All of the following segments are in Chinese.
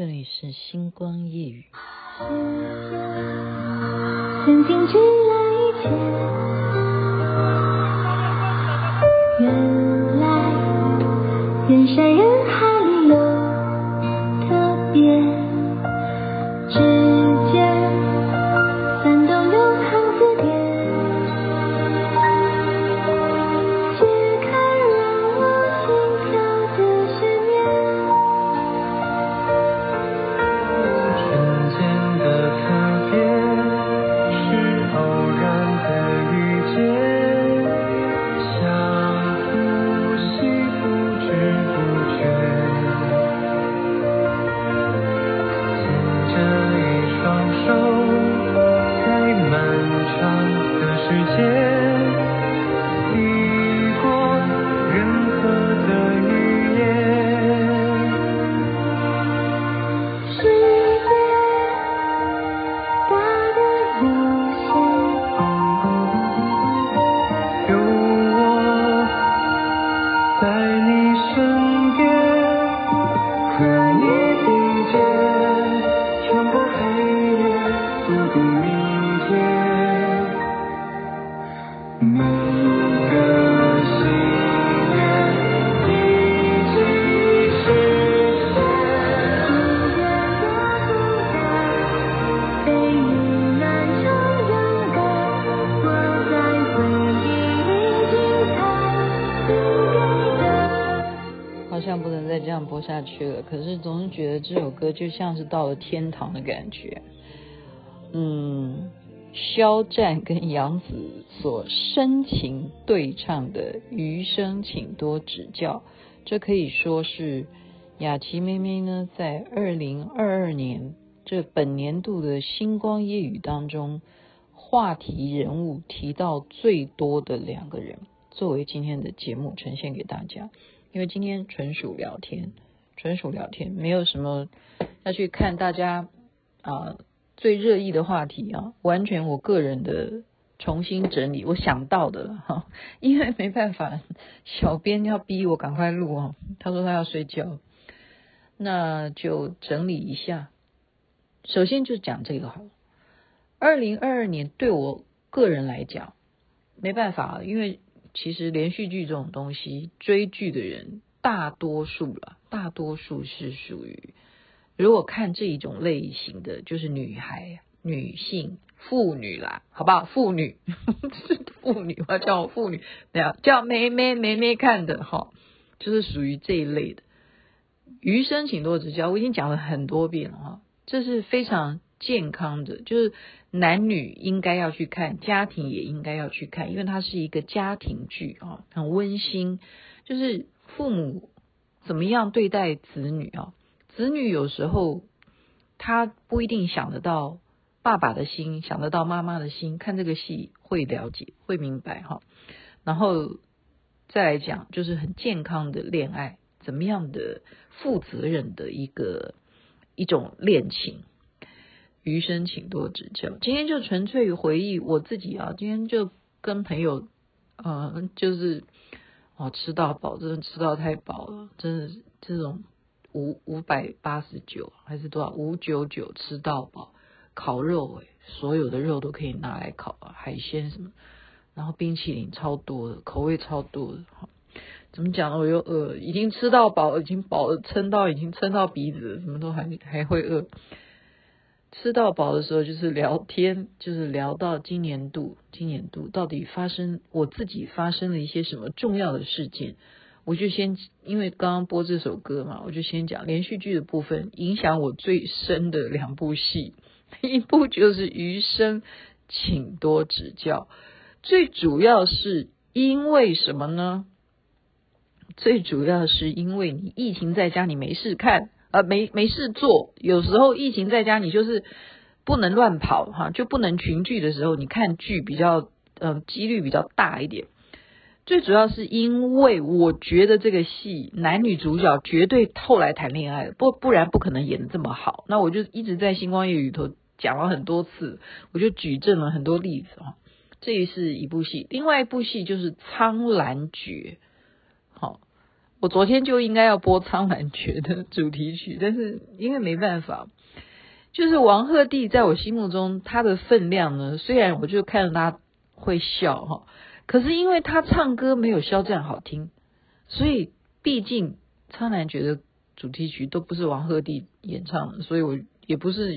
这里是星光夜雨。曾经知了一切，觉得这首歌就像是到了天堂的感觉。嗯，肖战跟杨紫所深情对唱的《余生请多指教》，这可以说是雅琪妹妹呢在二零二二年这本年度的星光夜语当中话题人物提到最多的两个人，作为今天的节目呈现给大家。因为今天纯属聊天。纯属聊天，没有什么要去看大家啊、最热议的话题啊，完全我个人的重新整理，我想到的了哈，因为没办法，小编要逼我赶快录啊，他说他要睡觉，那就整理一下。首先就讲这个好了，二零二二年对我个人来讲没办法，因为其实连续剧这种东西，追剧的人。大多数了，大多数是属于，如果看这一种类型的，就是女孩、女性、妇女啦，好不好？妇女 是妇女，我要叫我妇女，对啊，叫妹妹妹妹看的哈，就是属于这一类的。余生请多指教，我已经讲了很多遍了哈，这是非常健康的，就是男女应该要去看，家庭也应该要去看，因为它是一个家庭剧啊，很温馨，就是。父母怎么样对待子女啊？子女有时候他不一定想得到爸爸的心，想得到妈妈的心。看这个戏会了解，会明白哈。然后再来讲，就是很健康的恋爱，怎么样的负责任的一个一种恋情。余生请多指教。今天就纯粹回忆我自己啊，今天就跟朋友，呃，就是。哦，吃到饱，真的吃到太饱了，真的这种五五百八十九还是多少五九九吃到饱，烤肉诶，所有的肉都可以拿来烤啊，海鲜什么，然后冰淇淋超多的，口味超多的，怎么讲呢？我又饿，已经吃到饱，已经饱了，撑到已经撑到鼻子了，什么都还还会饿。吃到饱的时候就是聊天，就是聊到今年度，今年度到底发生我自己发生了一些什么重要的事件，我就先因为刚刚播这首歌嘛，我就先讲连续剧的部分，影响我最深的两部戏，一部就是《余生，请多指教》，最主要是因为什么呢？最主要是因为你疫情在家，你没事看。呃，没没事做，有时候疫情在家，你就是不能乱跑哈，就不能群聚的时候，你看剧比较呃几率比较大一点。最主要是因为我觉得这个戏男女主角绝对后来谈恋爱，不不然不可能演得这么好。那我就一直在星光夜语里头讲了很多次，我就举证了很多例子哈。这也是一部戏，另外一部戏就是《苍兰诀》。我昨天就应该要播《苍兰诀》的主题曲，但是因为没办法，就是王鹤棣在我心目中他的分量呢，虽然我就看着他会笑哈，可是因为他唱歌没有肖战好听，所以毕竟《苍兰诀》的主题曲都不是王鹤棣演唱的，所以我也不是，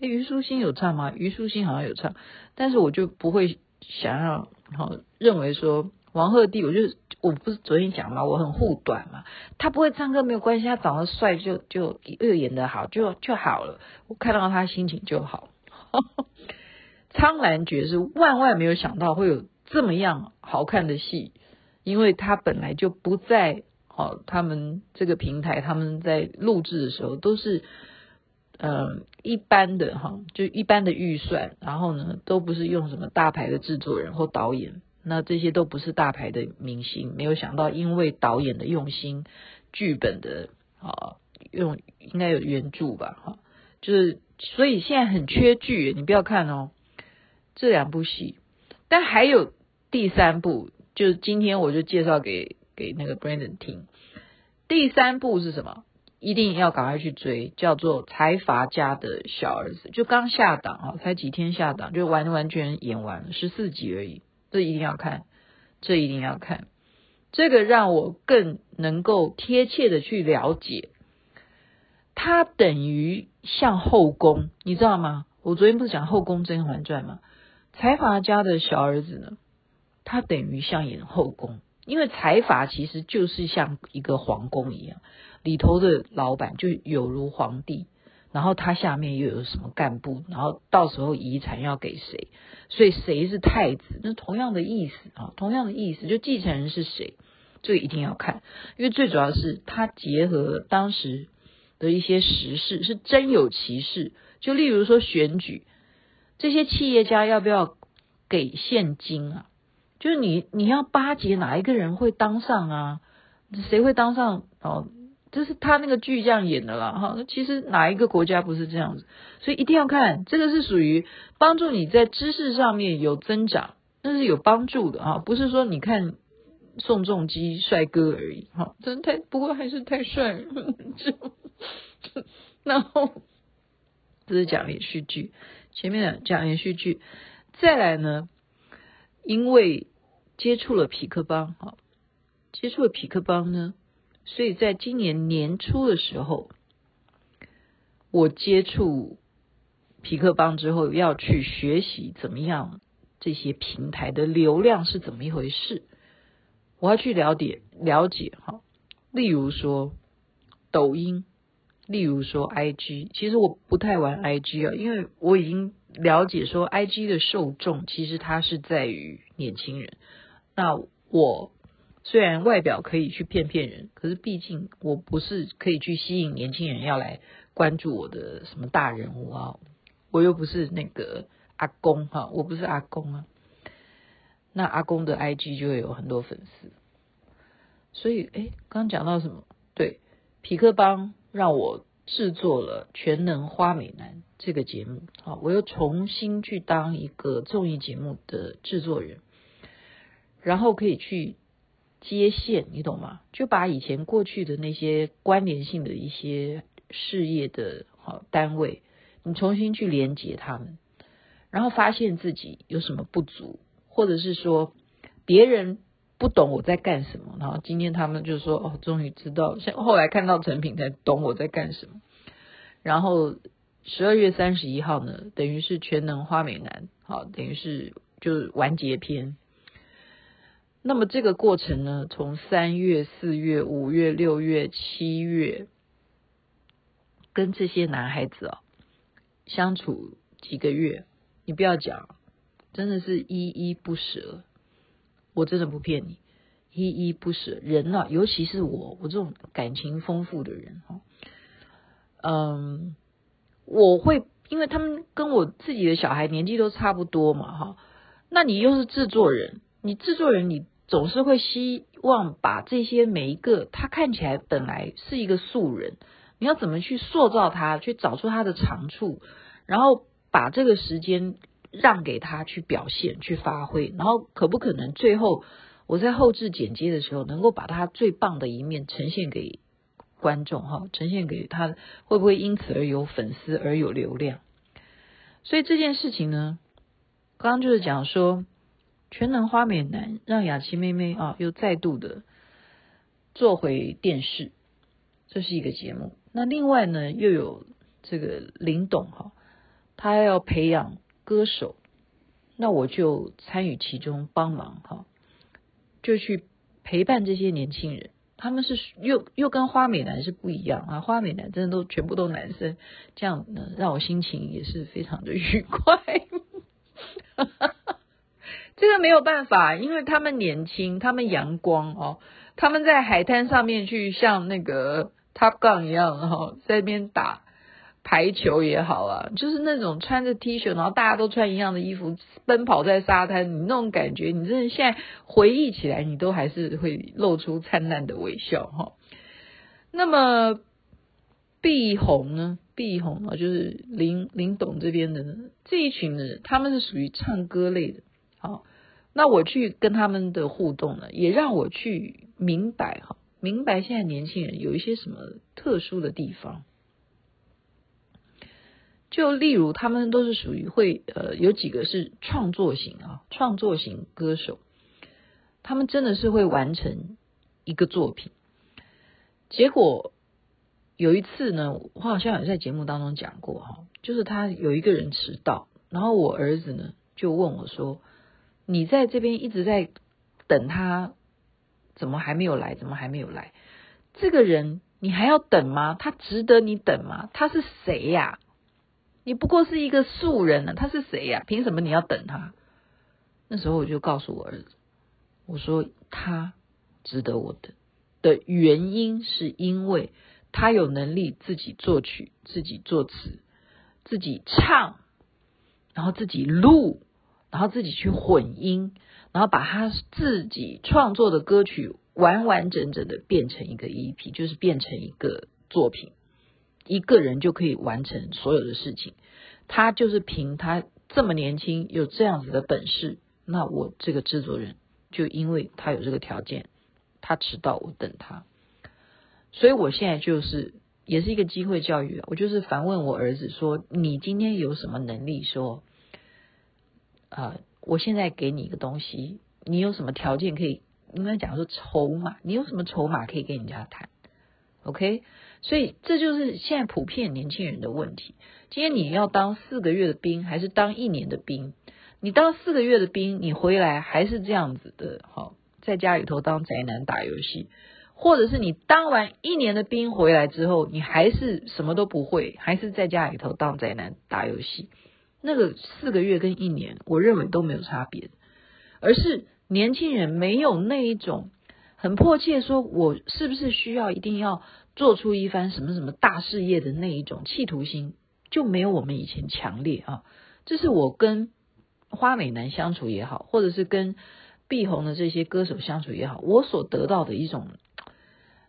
诶，虞书欣有唱吗？虞书欣好像有唱，但是我就不会想要好认为说。王鹤棣，我就我不是昨天讲嘛，我很护短嘛，他不会唱歌没有关系，他长得帅就就又演得好就就好了，我看到他心情就好。苍兰诀是万万没有想到会有这么样好看的戏，因为他本来就不在哦，他们这个平台他们在录制的时候都是嗯一般的哈，就一般的预算，然后呢都不是用什么大牌的制作人或导演。那这些都不是大牌的明星，没有想到，因为导演的用心，剧本的啊用应该有原著吧哈，就是所以现在很缺剧，你不要看哦，这两部戏，但还有第三部，就是今天我就介绍给给那个 Brandon 听，第三部是什么？一定要赶快去追，叫做《财阀家的小儿子》，就刚下档啊，才几天下档，就完完全演完了十四集而已。这一定要看，这一定要看，这个让我更能够贴切的去了解，它等于像后宫，你知道吗？我昨天不是讲《后宫甄嬛传》吗？财阀家的小儿子呢，他等于像演后宫，因为财阀其实就是像一个皇宫一样，里头的老板就有如皇帝。然后他下面又有什么干部？然后到时候遗产要给谁？所以谁是太子？那同样的意思啊，同样的意思，就继承人是谁？这个一定要看，因为最主要是他结合当时的一些时事，是真有其事。就例如说选举，这些企业家要不要给现金啊？就是你你要巴结哪一个人会当上啊？谁会当上哦？这是他那个剧这样演的啦，哈，那其实哪一个国家不是这样子？所以一定要看，这个是属于帮助你在知识上面有增长，那是有帮助的哈，不是说你看宋仲基帅哥而已，哈，真太不过还是太帅了。然后这是讲连续剧，前面讲连续剧，再来呢，因为接触了痞客邦，哈，接触了痞客邦呢。所以在今年年初的时候，我接触痞客邦之后，要去学习怎么样这些平台的流量是怎么一回事。我要去了解了解哈，例如说抖音，例如说 IG。其实我不太玩 IG 啊，因为我已经了解说 IG 的受众其实它是在于年轻人。那我。虽然外表可以去骗骗人，可是毕竟我不是可以去吸引年轻人要来关注我的什么大人物啊，我又不是那个阿公哈，我不是阿公啊。那阿公的 IG 就会有很多粉丝，所以诶，刚刚讲到什么？对，痞客邦让我制作了《全能花美男》这个节目，好，我又重新去当一个综艺节目的制作人，然后可以去。接线，你懂吗？就把以前过去的那些关联性的一些事业的好单位，你重新去连接他们，然后发现自己有什么不足，或者是说别人不懂我在干什么，然后今天他们就说哦，终于知道，像后来看到成品才懂我在干什么。然后十二月三十一号呢，等于是全能花美男，好，等于是就完结篇。那么这个过程呢，从三月、四月、五月、六月、七月，跟这些男孩子、哦、相处几个月，你不要讲，真的是依依不舍。我真的不骗你，依依不舍。人啊，尤其是我，我这种感情丰富的人哈，嗯，我会因为他们跟我自己的小孩年纪都差不多嘛哈，那你又是制作人，你制作人你。总是会希望把这些每一个他看起来本来是一个素人，你要怎么去塑造他，去找出他的长处，然后把这个时间让给他去表现、去发挥，然后可不可能最后我在后置剪接的时候，能够把他最棒的一面呈现给观众哈，呈现给他，会不会因此而有粉丝而有流量？所以这件事情呢，刚刚就是讲说，全能花美男让雅琪妹妹啊，又再度的做回电视，这是一个节目。那另外呢，又有这个林董哈，他要培养歌手，那我就参与其中帮忙哈，就去陪伴这些年轻人。他们是又又跟花美男是不一样啊，花美男真的都全部都男生，这样呢让我心情也是非常的愉快。这个没有办法，因为他们年轻，他们阳光哦，他们在海滩上面去像那个 Top Gun 一样，然后在那边打。排球也好啊，就是那种穿着 T 恤，然后大家都穿一样的衣服，奔跑在沙滩，你那种感觉，你真的现在回忆起来，你都还是会露出灿烂的微笑哈。那么碧红呢？碧红啊，就是林林董这边的这一群人，他们是属于唱歌类的。好，那我去跟他们的互动呢，也让我去明白哈，明白现在年轻人有一些什么特殊的地方。就例如，他们都是属于会呃，有几个是创作型啊，创作型歌手，他们真的是会完成一个作品。结果有一次呢，我好像有在节目当中讲过哈，就是他有一个人迟到，然后我儿子呢就问我说：“你在这边一直在等他，怎么还没有来？怎么还没有来？这个人你还要等吗？他值得你等吗？他是谁呀？”你不过是一个素人呢，他是谁呀？凭什么你要等他？那时候我就告诉我儿子，我说他值得我等的原因，是因为他有能力自己作曲、自己作词、自己唱，然后自己录，然后自己去混音，然后把他自己创作的歌曲完完整整的变成一个 EP，就是变成一个作品。一个人就可以完成所有的事情，他就是凭他这么年轻有这样子的本事，那我这个制作人就因为他有这个条件，他迟到我等他，所以我现在就是也是一个机会教育，我就是反问我儿子说：你今天有什么能力说？呃，我现在给你一个东西，你有什么条件可以？应该讲说筹码，你有什么筹码可以跟人家谈？OK。所以这就是现在普遍年轻人的问题。今天你要当四个月的兵，还是当一年的兵？你当四个月的兵，你回来还是这样子的，好，在家里头当宅男打游戏，或者是你当完一年的兵回来之后，你还是什么都不会，还是在家里头当宅男打游戏。那个四个月跟一年，我认为都没有差别，而是年轻人没有那一种很迫切说，我是不是需要一定要。做出一番什么什么大事业的那一种企图心就没有我们以前强烈啊！这是我跟花美男相处也好，或者是跟碧红的这些歌手相处也好，我所得到的一种，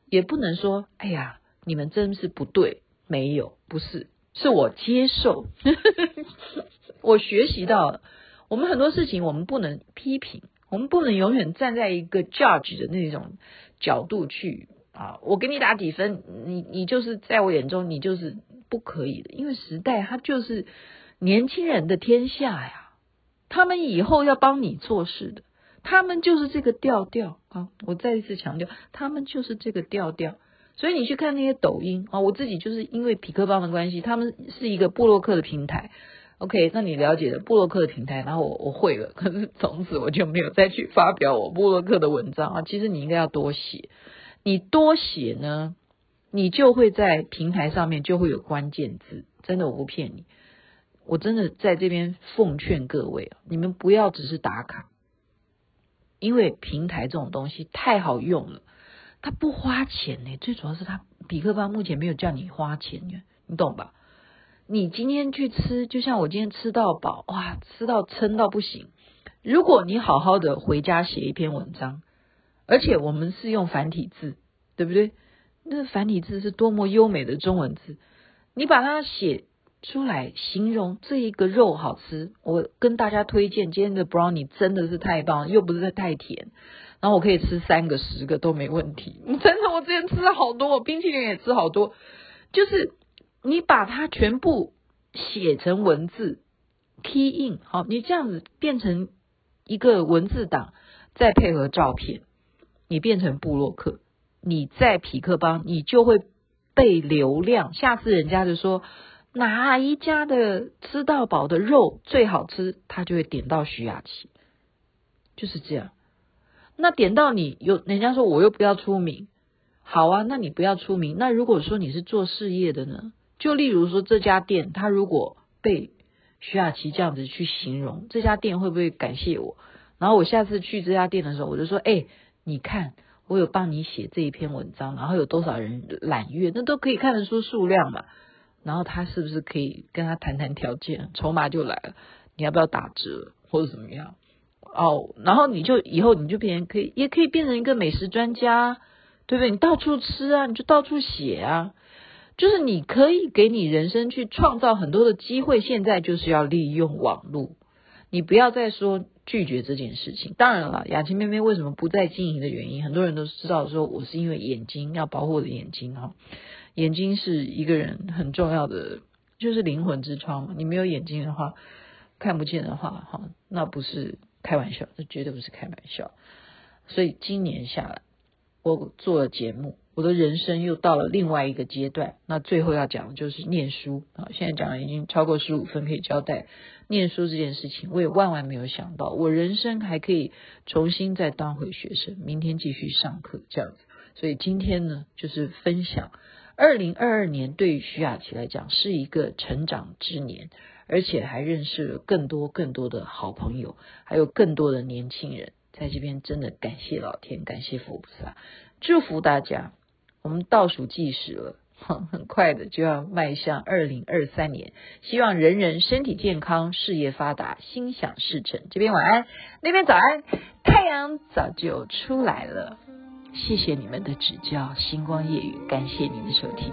也不能说哎呀，你们真是不对，没有，不是，是我接受，我学习到了。我们很多事情我们不能批评，我们不能永远站在一个 judge 的那种角度去。啊，我给你打几分，你你就是在我眼中你就是不可以的，因为时代它就是年轻人的天下呀，他们以后要帮你做事的，他们就是这个调调啊，我再一次强调，他们就是这个调调，所以你去看那些抖音啊，我自己就是因为匹克邦的关系，他们是一个部落客的平台，OK，那你了解了部落客的平台，然后我我会了，可是从此我就没有再去发表我部落客的文章啊，其实你应该要多写。你多写呢，你就会在平台上面就会有关键字。真的，我不骗你，我真的在这边奉劝各位啊，你们不要只是打卡，因为平台这种东西太好用了，他不花钱呢。最主要是他比克邦目前没有叫你花钱，你懂吧？你今天去吃，就像我今天吃到饱，哇，吃到撑到不行。如果你好好的回家写一篇文章。而且我们是用繁体字，对不对？那繁体字是多么优美的中文字，你把它写出来，形容这一个肉好吃。我跟大家推荐今天的 brownie 真的是太棒，又不是太甜，然后我可以吃三个、十个都没问题。真的，我之前吃了好多，我冰淇淋也吃好多。就是你把它全部写成文字，key in 好，你这样子变成一个文字档，再配合照片，你变成布洛克，你在匹克邦，你就会被流量。下次人家就说哪一家的吃到饱的肉最好吃，他就会点到徐雅琪，就是这样。那点到你有人家说我又不要出名。好啊，那你不要出名。那如果说你是做事业的呢？就例如说这家店，他如果被徐雅琪这样子去形容，这家店会不会感谢我？然后我下次去这家店的时候，我就说：哎，你看我有帮你写这一篇文章，然后有多少人揽阅，那都可以看得出数量嘛。然后他是不是可以跟他谈谈条件？筹码就来了，你要不要打折或者怎么样？哦，然后你就以后你就变成可以，也可以变成一个美食专家。对不对？你到处吃啊，你就到处写啊，就是你可以给你人生去创造很多的机会。现在就是要利用网络，你不要再说拒绝这件事情。当然了，雅琪妹妹为什么不再经营的原因，很多人都知道，说我是因为眼睛要保护我的眼睛哈，眼睛是一个人很重要的，就是灵魂之窗嘛。你没有眼睛的话，看不见的话哈，那不是开玩笑，这绝对不是开玩笑。所以今年下来。我做了节目，我的人生又到了另外一个阶段。那最后要讲的就是念书啊，现在讲的已经超过十五分，可以交代念书这件事情。我也万万没有想到，我人生还可以重新再当回学生，明天继续上课这样子。所以今天呢，就是分享二零二二年对于徐雅琪来讲是一个成长之年，而且还认识了更多更多的好朋友，还有更多的年轻人。在这边真的感谢老天，感谢佛菩萨，祝福大家。我们倒数计时了，很快的就要迈向二零二三年，希望人人身体健康，事业发达，心想事成。这边晚安，那边早安，太阳早就出来了。谢谢你们的指教，星光夜雨，感谢您的收听。